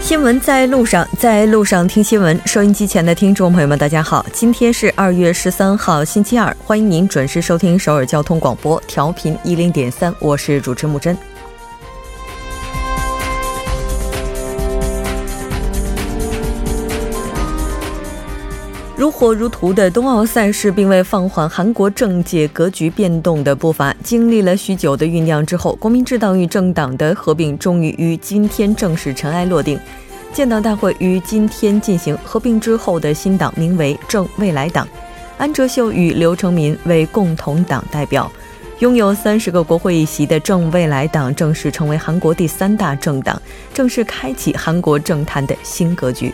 新闻在路上，在路上听新闻。收音机前的听众朋友们，大家好，今天是二月十三号，星期二，欢迎您准时收听首尔交通广播，调频一零点三，我是主持木真。如火如荼的冬奥赛事，并未放缓韩国政界格局变动的步伐。经历了许久的酝酿之后，国民治党与政党的合并终于于今天正式尘埃落定。建党大会于今天进行，合并之后的新党名为正未来党，安哲秀与刘成民为共同党代表。拥有三十个国会议席的正未来党正式成为韩国第三大政党，正式开启韩国政坛的新格局。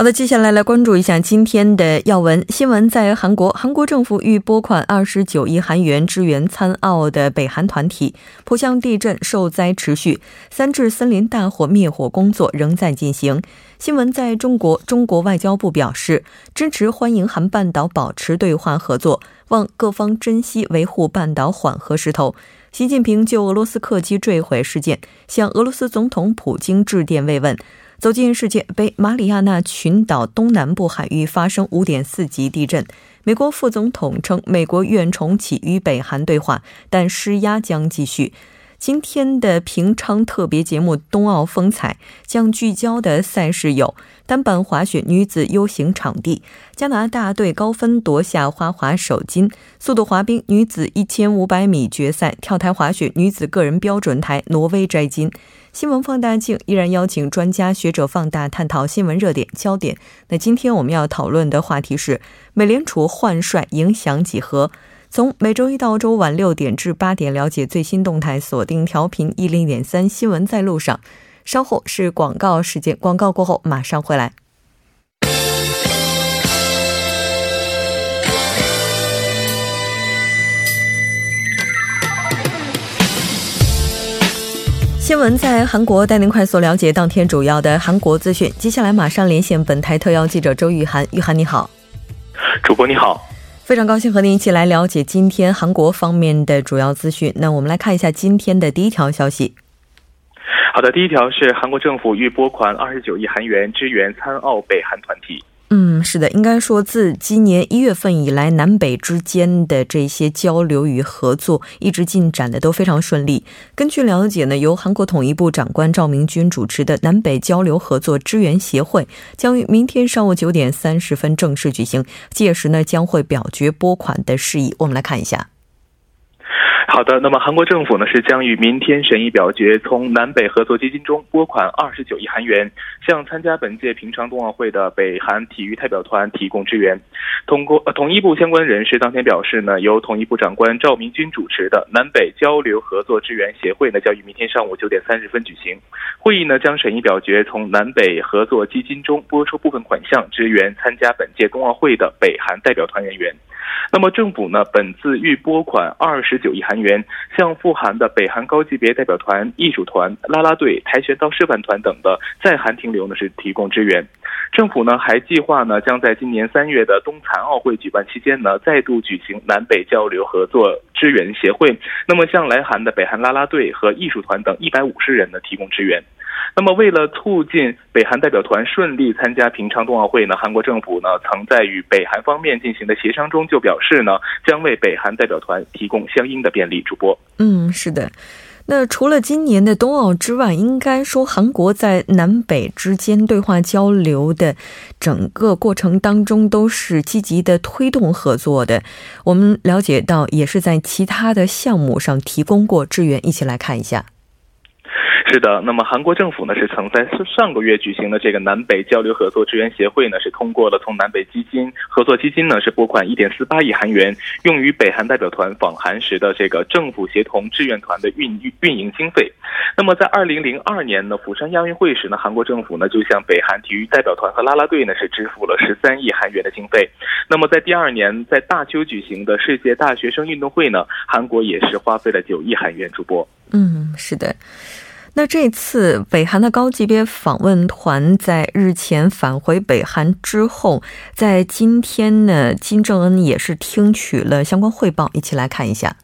好的，接下来来关注一下今天的要闻新闻。在韩国，韩国政府欲拨款二十九亿韩元支援参奥的北韩团体。浦项地震受灾持续，三至森林大火灭火工作仍在进行。新闻在中国，中国外交部表示支持欢迎韩半岛保持对话合作，望各方珍惜维护半岛缓和势头。习近平就俄罗斯客机坠毁事件向俄罗斯总统普京致电慰问。走进世界杯，马里亚纳群岛东南部海域发生5.4级地震。美国副总统称，美国愿重启与北韩对话，但施压将继续。今天的平昌特别节目《冬奥风采》将聚焦的赛事有单板滑雪女子 U 型场地，加拿大队高分夺下花滑首金；速度滑冰女子1500米决赛，跳台滑雪女子个人标准台，挪威摘金。新闻放大镜依然邀请专家学者放大探讨新闻热点焦点。那今天我们要讨论的话题是美联储换帅影响几何？从每周一到周晚六点至八点，了解最新动态，锁定调频一零点三新闻在路上。稍后是广告时间，广告过后马上回来。新闻在韩国，带您快速了解当天主要的韩国资讯。接下来马上连线本台特邀记者周玉涵，玉涵你好，主播你好。非常高兴和您一起来了解今天韩国方面的主要资讯。那我们来看一下今天的第一条消息。好的，第一条是韩国政府欲拨款二十九亿韩元支援参奥北韩团体。嗯，是的，应该说自今年一月份以来，南北之间的这些交流与合作一直进展的都非常顺利。根据了解呢，由韩国统一部长官赵明军主持的南北交流合作支援协会将于明天上午九点三十分正式举行，届时呢将会表决拨款的事宜。我们来看一下。好的，那么韩国政府呢是将于明天审议表决，从南北合作基金中拨款二十九亿韩元，向参加本届平昌冬奥会的北韩体育代表团提供支援。通过统一部相关人士当天表示呢，由统一部长官赵明军主持的南北交流合作支援协会呢将于明天上午九点三十分举行会议呢，将审议表决，从南北合作基金中拨出部分款项支援参加本届冬奥会的北韩代表团人员。那么政府呢，本次预拨款二十九亿韩元，向赴韩的北韩高级别代表团、艺术团、啦啦队、跆拳道示范团等的在韩停留呢是提供支援。政府呢还计划呢，将在今年三月的冬残奥会举办期间呢，再度举行南北交流合作支援协会，那么向来韩的北韩啦啦队和艺术团等一百五十人呢提供支援。那么，为了促进北韩代表团顺利参加平昌冬奥会呢，韩国政府呢曾在与北韩方面进行的协商中就表示呢，将为北韩代表团提供相应的便利。主播，嗯，是的。那除了今年的冬奥之外，应该说韩国在南北之间对话交流的整个过程当中都是积极的推动合作的。我们了解到，也是在其他的项目上提供过支援。一起来看一下。是的，那么韩国政府呢是曾在上个月举行的这个南北交流合作支援协会呢是通过了从南北基金合作基金呢是拨款一点四八亿韩元，用于北韩代表团访韩时的这个政府协同志愿团的运运营经费。那么在二零零二年呢釜山亚运会时呢，韩国政府呢就向北韩体育代表团和啦啦队呢是支付了十三亿韩元的经费。那么在第二年在大邱举行的世界大学生运动会呢，韩国也是花费了九亿韩元主播。嗯，是的。那这次北韩的高级别访问团在日前返回北韩之后，在今天呢，金正恩也是听取了相关汇报，一起来看一下。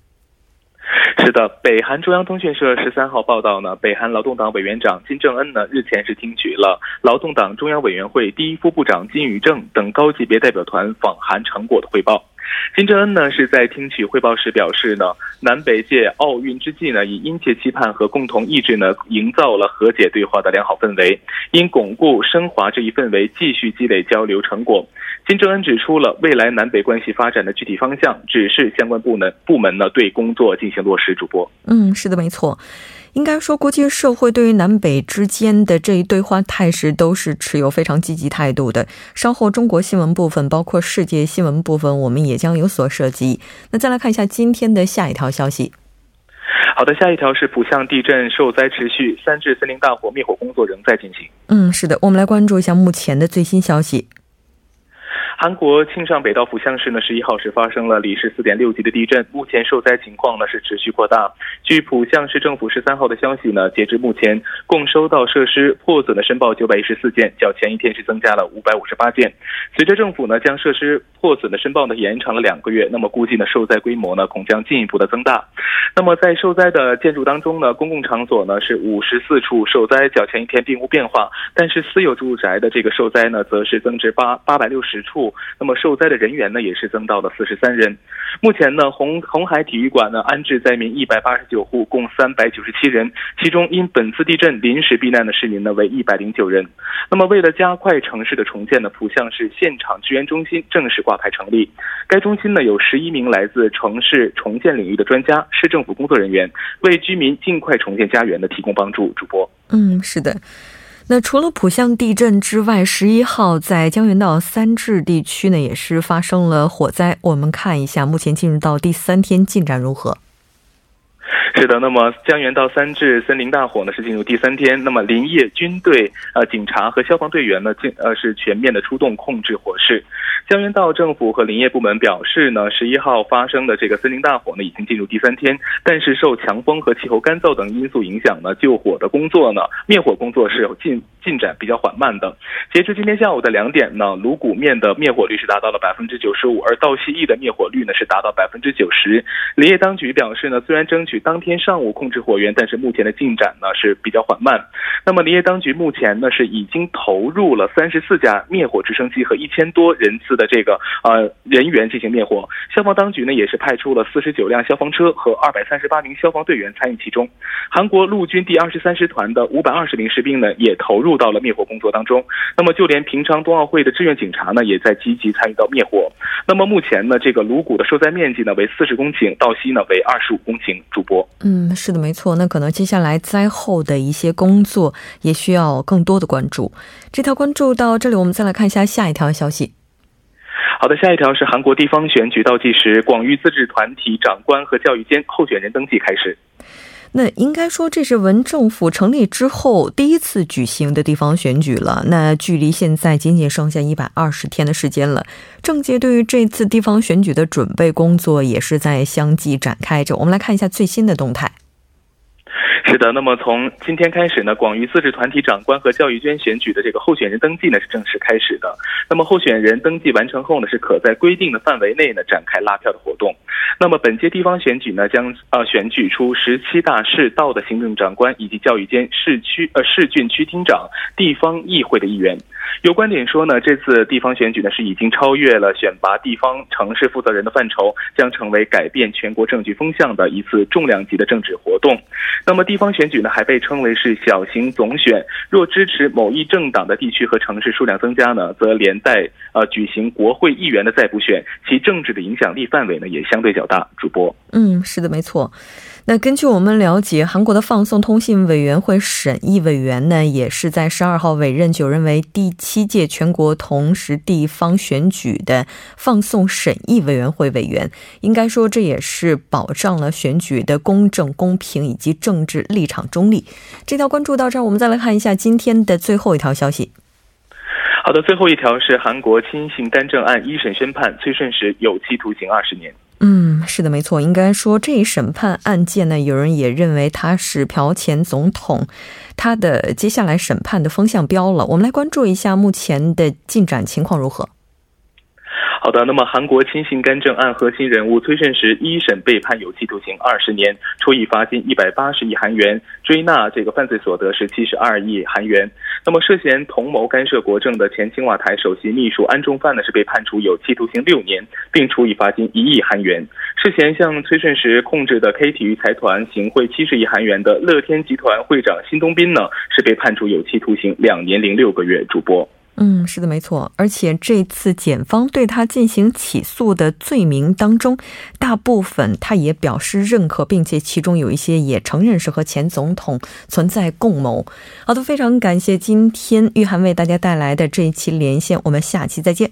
是的，北韩中央通讯社十三号报道呢，北韩劳动党委员长金正恩呢日前是听取了劳动党中央委员会第一副部长金宇正等高级别代表团访韩成果的汇报。金正恩呢是在听取汇报时表示呢，南北届奥运之际呢，以殷切期盼和共同意志呢，营造了和解对话的良好氛围，因巩固升华这一氛围，继续积累交流成果。金正恩指出了未来南北关系发展的具体方向，指示相关部门部门呢对工作进行落实。主播，嗯，是的，没错。应该说，国际社会对于南北之间的这一对话态势都是持有非常积极态度的。稍后中国新闻部分，包括世界新闻部分，我们也将有所涉及。那再来看一下今天的下一条消息。好的，下一条是浦项地震受灾持续，三至森林大火灭火工作仍在进行。嗯，是的，我们来关注一下目前的最新消息。韩国庆尚北道浦项市呢，十一号是发生了里氏四点六级的地震，目前受灾情况呢是持续扩大。据浦项市政府十三号的消息呢，截至目前共收到设施破损的申报九百一十四件，较前一天是增加了五百五十八件。随着政府呢将设施破损的申报呢延长了两个月，那么估计呢受灾规模呢恐将进一步的增大。那么在受灾的建筑当中呢，公共场所呢是五十四处受灾，较前一天并无变化，但是私有住宅的这个受灾呢则是增至八八百六十处。那么受灾的人员呢，也是增到了四十三人。目前呢，红红海体育馆呢安置灾民一百八十九户，共三百九十七人，其中因本次地震临时避难的市民呢为一百零九人。那么为了加快城市的重建呢，浦项市现场支援中心正式挂牌成立。该中心呢有十一名来自城市重建领域的专家、市政府工作人员，为居民尽快重建家园呢提供帮助。主播，嗯，是的。那除了浦项地震之外，十一号在江原道三治地区呢，也是发生了火灾。我们看一下，目前进入到第三天进展如何？是的，那么江原道三治森林大火呢是进入第三天，那么林业军队、呃警察和消防队员呢进呃是全面的出动控制火势。江原道政府和林业部门表示呢，十一号发生的这个森林大火呢已经进入第三天，但是受强风和气候干燥等因素影响呢，救火的工作呢，灭火工作是有进进展比较缓慢的。截至今天下午的两点呢，鲁谷面的灭火率是达到了百分之九十五，而道西义的灭火率呢是达到百分之九十。林业当局表示呢，虽然争取当天上午控制火源，但是目前的进展呢是比较缓慢。那么林业当局目前呢是已经投入了三十四架灭火直升机和一千多人次。的这个呃人员进行灭火，消防当局呢也是派出了四十九辆消防车和二百三十八名消防队员参与其中。韩国陆军第二十三师团的五百二十名士兵呢也投入到了灭火工作当中。那么就连平昌冬奥会的志愿警察呢也在积极参与到灭火。那么目前呢这个鲁谷的受灾面积呢为四十公顷，道西呢为二十五公顷。主播，嗯，是的，没错。那可能接下来灾后的一些工作也需要更多的关注。这条关注到这里，我们再来看一下下一条消息。好的，下一条是韩国地方选举倒计时，广域自治团体长官和教育监候选人登记开始。那应该说这是文政府成立之后第一次举行的地方选举了。那距离现在仅仅剩下一百二十天的时间了。政界对于这次地方选举的准备工作也是在相继展开着。我们来看一下最新的动态。是的，那么从今天开始呢，广域自治团体长官和教育捐选举的这个候选人登记呢是正式开始的。那么候选人登记完成后呢，是可在规定的范围内呢展开拉票的活动。那么本届地方选举呢，将呃选举出十七大市道的行政长官以及教育监市区呃市郡区厅长、地方议会的议员。有观点说呢，这次地方选举呢是已经超越了选拔地方城市负责人的范畴，将成为改变全国政局风向的一次重量级的政治活动。那么地方选举呢还被称为是小型总选，若支持某一政党的地区和城市数量增加呢，则连带呃举行国会议员的再补选，其政治的影响力范围呢也相对较较大。主播，嗯，是的，没错。那根据我们了解，韩国的放送通信委员会审议委员呢，也是在十二号委任九人为第七届全国同时地方选举的放送审议委员会委员。应该说，这也是保障了选举的公正、公平以及政治立场中立。这条关注到这儿，我们再来看一下今天的最后一条消息。好的，最后一条是韩国亲信干政案一审宣判，崔顺实有期徒刑二十年。嗯，是的，没错。应该说，这一审判案件呢，有人也认为他是朴前总统他的接下来审判的风向标了。我们来关注一下目前的进展情况如何。好的，那么韩国亲信干政案核心人物崔顺实一审被判有期徒刑二十年，处以罚金一百八十亿韩元，追纳这个犯罪所得是七十二亿韩元。那么涉嫌同谋干涉国政的前青瓦台首席秘书安中范呢，是被判处有期徒刑六年，并处以罚金一亿韩元。涉嫌向崔顺实控制的 K 体育财团行贿七十亿韩元的乐天集团会长辛东斌呢，是被判处有期徒刑两年零六个月。主播。嗯，是的，没错。而且这次检方对他进行起诉的罪名当中，大部分他也表示认可，并且其中有一些也承认是和前总统存在共谋。好的，非常感谢今天玉涵为大家带来的这一期连线，我们下期再见。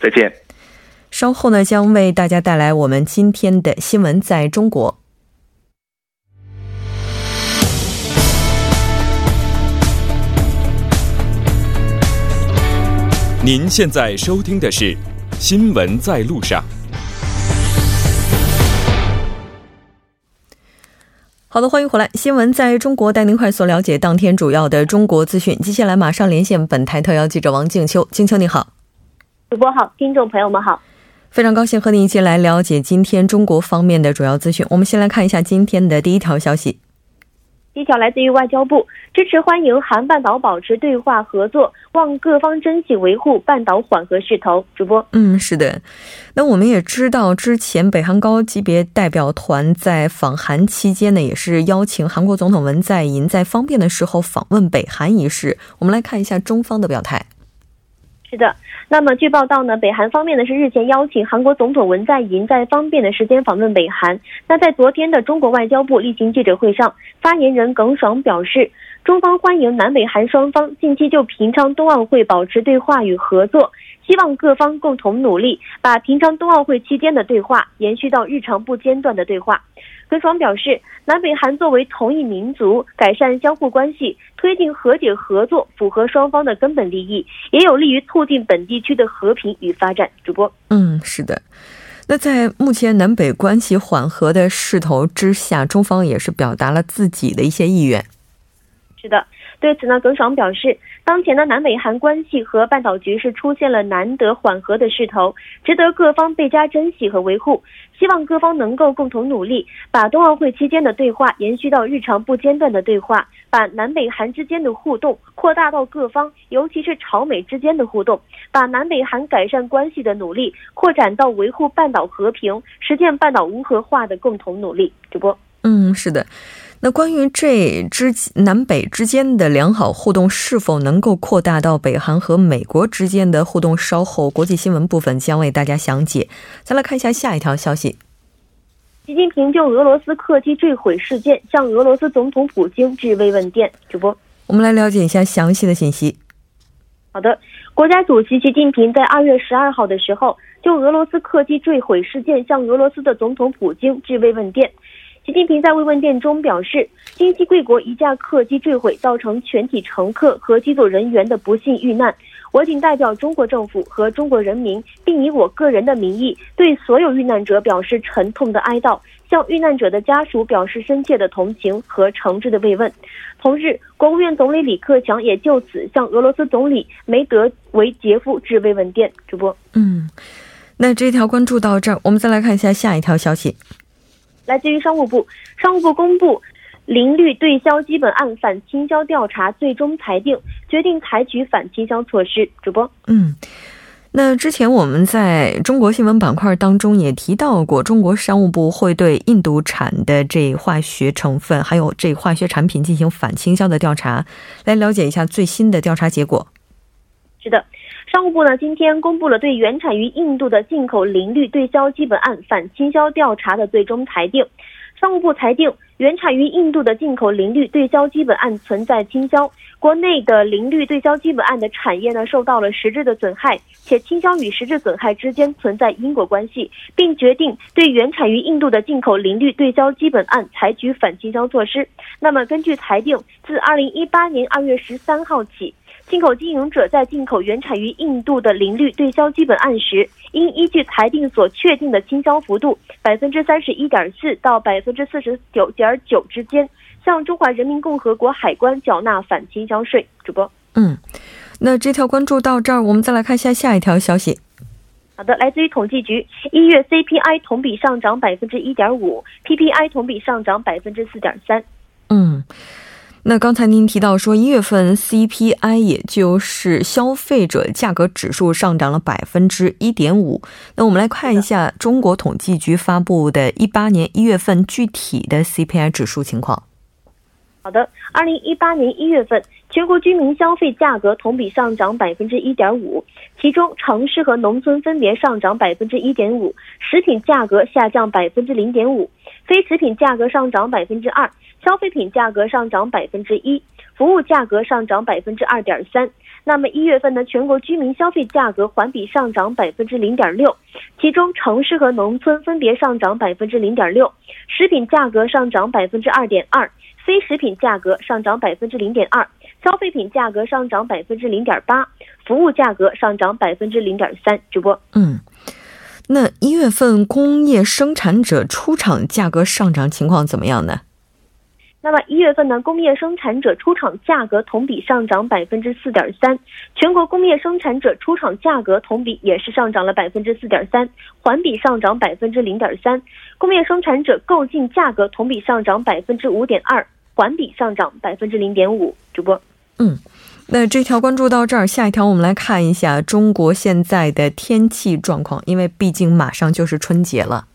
再见。稍后呢，将为大家带来我们今天的新闻在中国。您现在收听的是《新闻在路上》。好的，欢迎回来，《新闻在中国》带您快速了解当天主要的中国资讯。接下来。马上。连线本台特邀记者王静秋，静秋你好，主播好，听众朋友们好，非常高兴和您一起来了解今天中国方面的主要资讯。我们先来看一下今天的第一条消息。第一条来自于外交部，支持欢迎韩半岛保持对话合作，望各方珍惜维护半岛缓和势头。主播，嗯，是的。那我们也知道，之前北韩高级别代表团在访韩期间呢，也是邀请韩国总统文在寅在方便的时候访问北韩一事。我们来看一下中方的表态。是的。那么，据报道呢，北韩方面呢是日前邀请韩国总统文在寅在方便的时间访问北韩。那在昨天的中国外交部例行记者会上，发言人耿爽表示，中方欢迎南北韩双方近期就平昌冬奥会保持对话与合作，希望各方共同努力，把平昌冬奥会期间的对话延续到日常不间断的对话。耿爽表示，南北韩作为同一民族，改善相互关系，推进和解合作，符合双方的根本利益，也有利于促进本地区的和平与发展。主播，嗯，是的。那在目前南北关系缓和的势头之下，中方也是表达了自己的一些意愿。是的。对此呢，耿爽表示，当前的南北韩关系和半岛局势出现了难得缓和的势头，值得各方倍加珍惜和维护。希望各方能够共同努力，把冬奥会期间的对话延续到日常不间断的对话，把南北韩之间的互动扩大到各方，尤其是朝美之间的互动，把南北韩改善关系的努力扩展到维护半岛和平、实现半岛无核化的共同努力。主播，嗯，是的。那关于这之南北之间的良好互动是否能够扩大到北韩和美国之间的互动，稍后国际新闻部分将为大家详解。再来看一下下一条消息：习近平就俄罗斯客机坠毁事件向俄罗斯总统普京致慰问电。主播，我们来了解一下详细的信息。好的，国家主席习近平在二月十二号的时候就俄罗斯客机坠毁事件向俄罗斯的总统普京致慰问电。习近平在慰问电中表示，今夕贵国一架客机坠毁，造成全体乘客和机组人员的不幸遇难。我谨代表中国政府和中国人民，并以我个人的名义，对所有遇难者表示沉痛的哀悼，向遇难者的家属表示深切的同情和诚挚的慰问。同日，国务院总理李克强也就此向俄罗斯总理梅德韦杰夫致慰问电。主播，嗯，那这条关注到这儿，我们再来看一下下一条消息。来自于商务部，商务部公布零率对销基本案反倾销调查最终裁定，决定采取反倾销措施。主播，嗯，那之前我们在中国新闻板块当中也提到过，中国商务部会对印度产的这化学成分还有这化学产品进行反倾销的调查，来了解一下最新的调查结果。是的，商务部呢今天公布了对原产于印度的进口零氯对销基本案反倾销调查的最终裁定。商务部裁定，原产于印度的进口零氯对销基本案存在倾销，国内的零氯对销基本案的产业呢受到了实质的损害，且倾销与实质损害之间存在因果关系，并决定对原产于印度的进口零氯对销基本案采取反倾销措施。那么，根据裁定，自二零一八年二月十三号起。进口经营者在进口原产于印度的零率对销基本按时，应依据裁定所确定的倾销幅度百分之三十一点四到百分之四十九点九之间，向中华人民共和国海关缴纳反倾销税。主播，嗯，那这条关注到这儿，我们再来看一下下一条消息。好的，来自于统计局，一月 CPI 同比上涨百分之一点五，PPI 同比上涨百分之四点三。嗯。那刚才您提到说，一月份 CPI 也就是消费者价格指数上涨了百分之一点五。那我们来看一下中国统计局发布的一八年一月份具体的 CPI 指数情况。好的，二零一八年一月份全国居民消费价格同比上涨百分之一点五，其中城市和农村分别上涨百分之一点五，食品价格下降百分之零点五，非食品价格上涨百分之二。消费品价格上涨百分之一，服务价格上涨百分之二点三。那么一月份呢，全国居民消费价格环比上涨百分之零点六，其中城市和农村分别上涨百分之零点六，食品价格上涨百分之二点二，非食品价格上涨百分之零点二，消费品价格上涨百分之零点八，服务价格上涨百分之零点三。主播，嗯，那一月份工业生产者出厂价格上涨情况怎么样呢？那么一月份呢，工业生产者出厂价格同比上涨百分之四点三，全国工业生产者出厂价格同比也是上涨了百分之四点三，环比上涨百分之零点三。工业生产者购进价格同比上涨百分之五点二，环比上涨百分之零点五。主播，嗯，那这条关注到这儿，下一条我们来看一下中国现在的天气状况，因为毕竟马上就是春节了。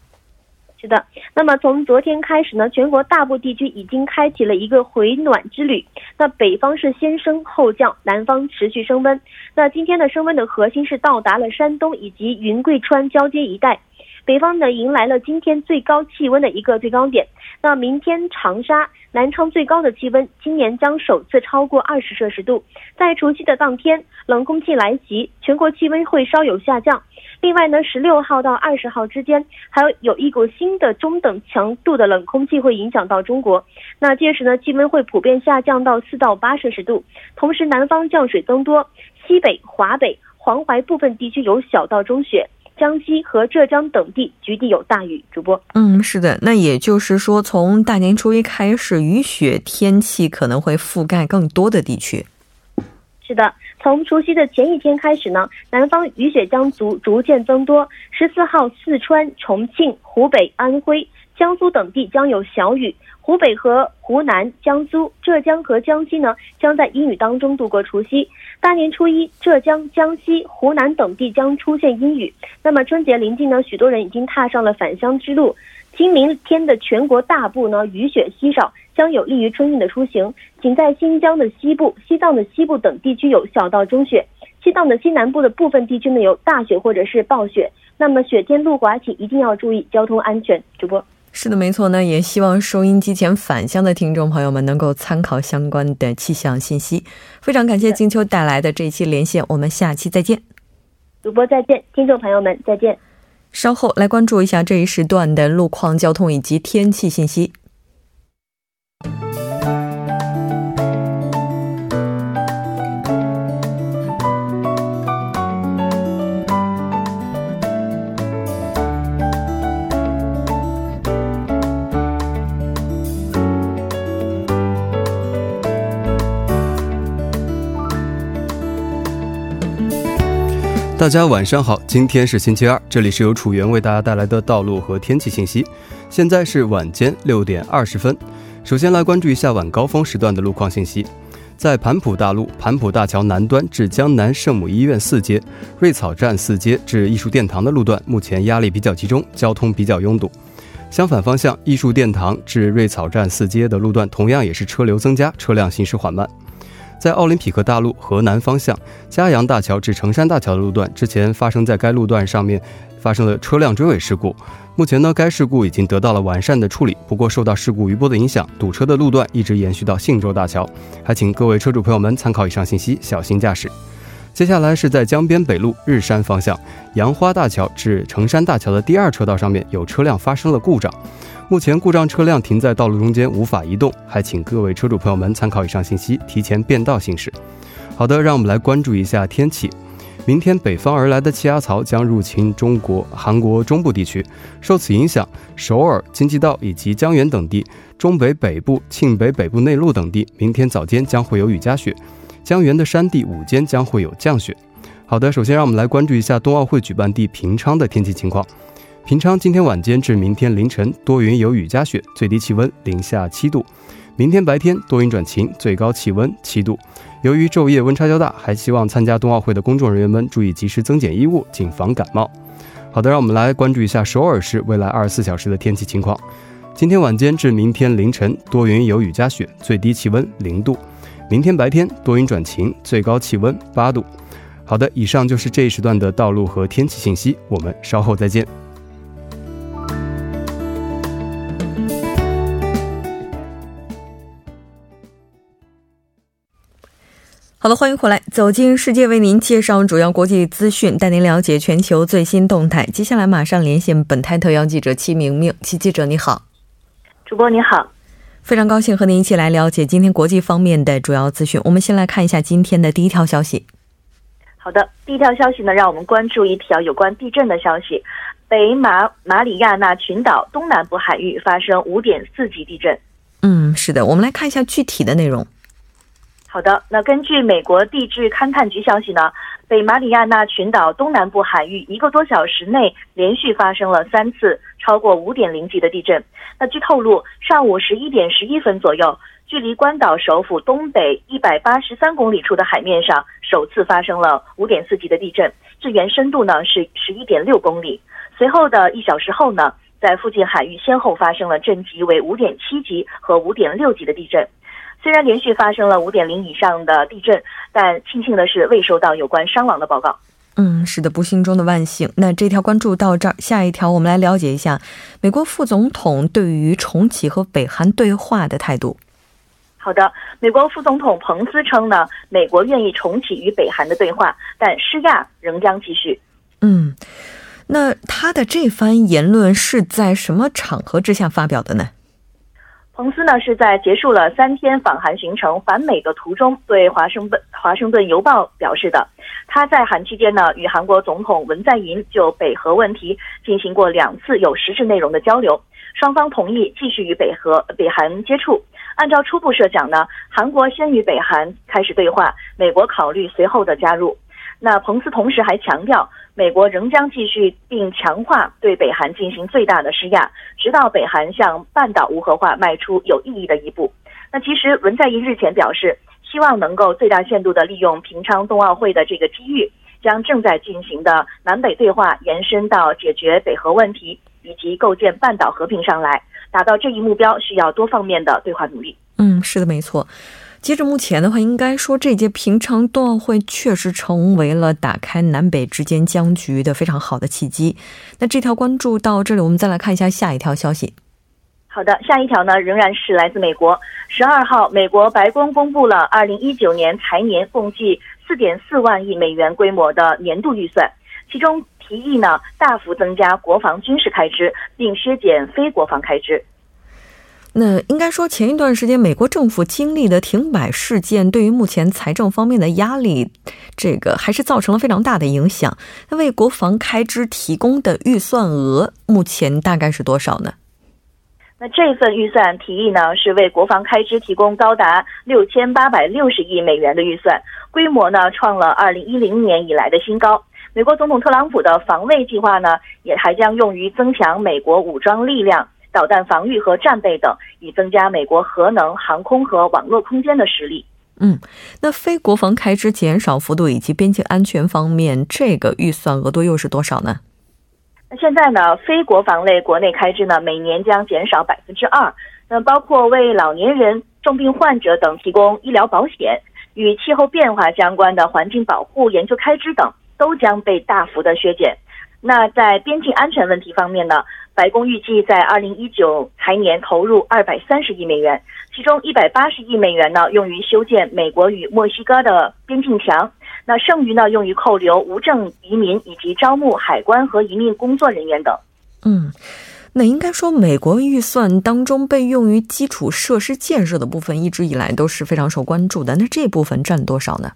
是的，那么从昨天开始呢，全国大部地区已经开启了一个回暖之旅。那北方是先升后降，南方持续升温。那今天的升温的核心是到达了山东以及云贵川交接一带。北方呢迎来了今天最高气温的一个最高点。那明天长沙、南昌最高的气温今年将首次超过二十摄氏度。在除夕的当天，冷空气来袭，全国气温会稍有下降。另外呢，十六号到二十号之间，还有有一股新的中等强度的冷空气会影响到中国。那届时呢，气温会普遍下降到四到八摄氏度。同时，南方降水增多，西北、华北、黄淮部分地区有小到中雪，江西和浙江等地局地有大雨。主播，嗯，是的，那也就是说，从大年初一开始，雨雪天气可能会覆盖更多的地区。是的。从除夕的前一天开始呢，南方雨雪将逐逐渐增多。十四号，四川、重庆、湖北、安徽、江苏等地将有小雨。湖北和湖南、江苏、浙江和江西呢，将在阴雨当中度过除夕。大年初一，浙江、江西、湖南等地将出现阴雨。那么春节临近呢，许多人已经踏上了返乡之路。今明天的全国大部呢，雨雪稀少。将有利于春运的出行。仅在新疆的西部、西藏的西部等地区有小到中雪，西藏的西南部的部分地区呢有大雪或者是暴雪。那么雪天路滑，请一定要注意交通安全。主播是的，没错。那也希望收音机前返乡的听众朋友们能够参考相关的气象信息。非常感谢金秋带来的这一期连线，我们下期再见。主播再见，听众朋友们再见。稍后来关注一下这一时段的路况、交通以及天气信息。大家晚上好，今天是星期二，这里是由楚源为大家带来的道路和天气信息。现在是晚间六点二十分，首先来关注一下晚高峰时段的路况信息。在盘浦大路盘浦大桥南端至江南圣母医院四街、瑞草站四街至艺术殿堂的路段，目前压力比较集中，交通比较拥堵。相反方向，艺术殿堂至瑞草站四街的路段同样也是车流增加，车辆行驶缓慢。在奥林匹克大陆河南方向嘉阳大桥至成山大桥的路段，之前发生在该路段上面发生了车辆追尾事故。目前呢，该事故已经得到了完善的处理。不过，受到事故余波的影响，堵车的路段一直延续到信州大桥。还请各位车主朋友们参考以上信息，小心驾驶。接下来是在江边北路日山方向杨花大桥至成山大桥的第二车道上面有车辆发生了故障，目前故障车辆停在道路中间无法移动。还请各位车主朋友们参考以上信息，提前变道行驶。好的，让我们来关注一下天气。明天北方而来的气压槽将入侵中国、韩国中部地区，受此影响，首尔、京畿道以及江原等地、中北北部、庆北北部内陆等地，明天早间将会有雨夹雪；江源的山地午间将会有降雪。好的，首先让我们来关注一下冬奥会举办地平昌的天气情况。平昌今天晚间至明天凌晨多云有雨夹雪，最低气温零下七度；明天白天多云转晴，最高气温七度。由于昼夜温差较大，还希望参加冬奥会的公众人员们注意及时增减衣物，谨防感冒。好的，让我们来关注一下首尔市未来二十四小时的天气情况。今天晚间至明天凌晨多云有雨夹雪，最低气温零度；明天白天多云转晴，最高气温八度。好的，以上就是这一时段的道路和天气信息，我们稍后再见。好的，欢迎回来，走进世界，为您介绍主要国际资讯，带您了解全球最新动态。接下来马上连线本台特邀记者戚明明，戚记者你好，主播你好，非常高兴和您一起来了解今天国际方面的主要资讯。我们先来看一下今天的第一条消息。好的，第一条消息呢，让我们关注一条有关地震的消息。北马马里亚纳群岛东南部海域发生五点四级地震。嗯，是的，我们来看一下具体的内容。好的，那根据美国地质勘探局消息呢，北马里亚纳群岛东南部海域一个多小时内连续发生了三次超过五点零级的地震。那据透露，上午十一点十一分左右，距离关岛首府东北一百八十三公里处的海面上首次发生了五点四级的地震，震源深度呢是十一点六公里。随后的一小时后呢，在附近海域先后发生了震级为五点七级和五点六级的地震。虽然连续发生了五点零以上的地震，但庆幸的是未收到有关伤亡的报告。嗯，是的，不幸中的万幸。那这条关注到这儿，下一条我们来了解一下美国副总统对于重启和北韩对话的态度。好的，美国副总统彭斯称呢，美国愿意重启与北韩的对话，但施压仍将继续。嗯，那他的这番言论是在什么场合之下发表的呢？彭斯呢是在结束了三天访韩行程返美的途中，对华盛顿华盛顿邮报表示的。他在韩期间呢，与韩国总统文在寅就北核问题进行过两次有实质内容的交流，双方同意继续与北核北韩接触。按照初步设想呢，韩国先与北韩开始对话，美国考虑随后的加入。那彭斯同时还强调。美国仍将继续并强化对北韩进行最大的施压，直到北韩向半岛无核化迈出有意义的一步。那其实文在寅日前表示，希望能够最大限度地利用平昌冬奥会的这个机遇，将正在进行的南北对话延伸到解决北核问题以及构建半岛和平上来。达到这一目标，需要多方面的对话努力。嗯，是的，没错。截至目前的话，应该说这届平昌冬奥会确实成为了打开南北之间僵局的非常好的契机。那这条关注到这里，我们再来看一下下一条消息。好的，下一条呢仍然是来自美国。十二号，美国白宫公布了二零一九年财年共计四点四万亿美元规模的年度预算，其中提议呢大幅增加国防军事开支，并削减非国防开支。那应该说，前一段时间美国政府经历的停摆事件，对于目前财政方面的压力，这个还是造成了非常大的影响。那为国防开支提供的预算额，目前大概是多少呢？那这份预算提议呢，是为国防开支提供高达六千八百六十亿美元的预算，规模呢创了二零一零年以来的新高。美国总统特朗普的防卫计划呢，也还将用于增强美国武装力量。导弹防御和战备等，以增加美国核能、航空和网络空间的实力。嗯，那非国防开支减少幅度以及边境安全方面，这个预算额度又是多少呢？那现在呢，非国防类国内开支呢，每年将减少百分之二。那包括为老年人、重病患者等提供医疗保险，与气候变化相关的环境保护研究开支等都将被大幅的削减。那在边境安全问题方面呢？白宫预计在二零一九财年投入二百三十亿美元，其中一百八十亿美元呢用于修建美国与墨西哥的边境墙，那剩余呢用于扣留无证移民以及招募海关和移民工作人员等。嗯，那应该说，美国预算当中被用于基础设施建设的部分，一直以来都是非常受关注的。那这部分占多少呢？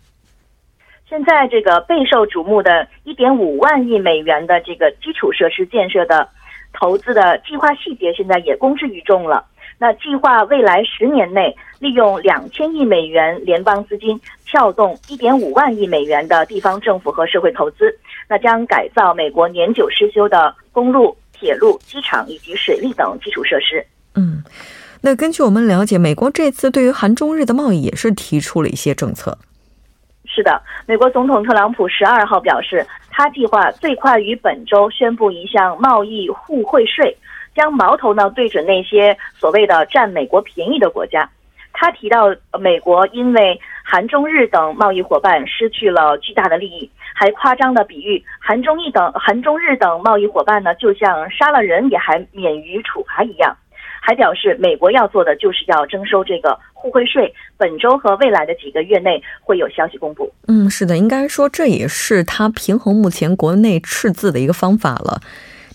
现在这个备受瞩目的一点五万亿美元的这个基础设施建设的。投资的计划细节现在也公之于众了。那计划未来十年内利用两千亿美元联邦资金，撬动一点五万亿美元的地方政府和社会投资，那将改造美国年久失修的公路、铁路、机场以及水利等基础设施。嗯，那根据我们了解，美国这次对于韩中日的贸易也是提出了一些政策。是的，美国总统特朗普十二号表示，他计划最快于本周宣布一项贸易互惠税，将矛头呢对准那些所谓的占美国便宜的国家。他提到，美国因为韩中日等贸易伙伴失去了巨大的利益，还夸张的比喻韩中日等韩中日等贸易伙伴呢，就像杀了人也还免于处罚一样。还表示，美国要做的就是要征收这个互惠税。本周和未来的几个月内会有消息公布。嗯，是的，应该说这也是他平衡目前国内赤字的一个方法了。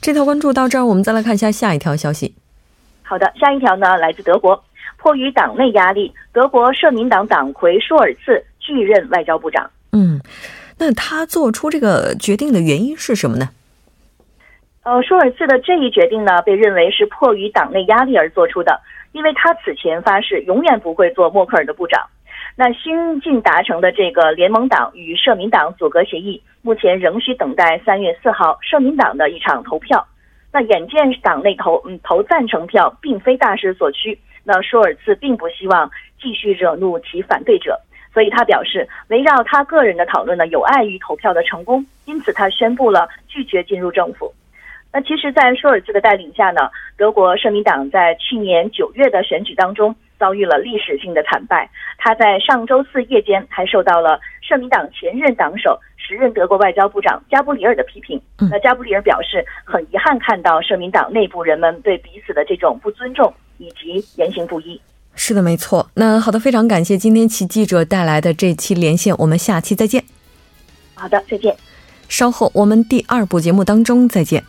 这条关注到这儿，我们再来看一下下一条消息。好的，下一条呢来自德国，迫于党内压力，德国社民党党魁舒尔茨拒任外交部长。嗯，那他做出这个决定的原因是什么呢？呃，舒尔茨的这一决定呢，被认为是迫于党内压力而做出的，因为他此前发誓永远不会做默克尔的部长。那新近达成的这个联盟党与社民党阻隔协议，目前仍需等待三月四号社民党的一场投票。那眼见党内投嗯投赞成票并非大势所趋，那舒尔茨并不希望继续惹怒其反对者，所以他表示，围绕他个人的讨论呢，有碍于投票的成功，因此他宣布了拒绝进入政府。那其实，在舒尔茨的带领下呢，德国社民党在去年九月的选举当中遭遇了历史性的惨败。他在上周四夜间还受到了社民党前任党首、时任德国外交部长加布里尔的批评。那加布里尔表示，很遗憾看到社民党内部人们对彼此的这种不尊重以及言行不一。是的，没错。那好的，非常感谢今天其记者带来的这期连线，我们下期再见。好的，再见。稍后我们第二部节目当中再见。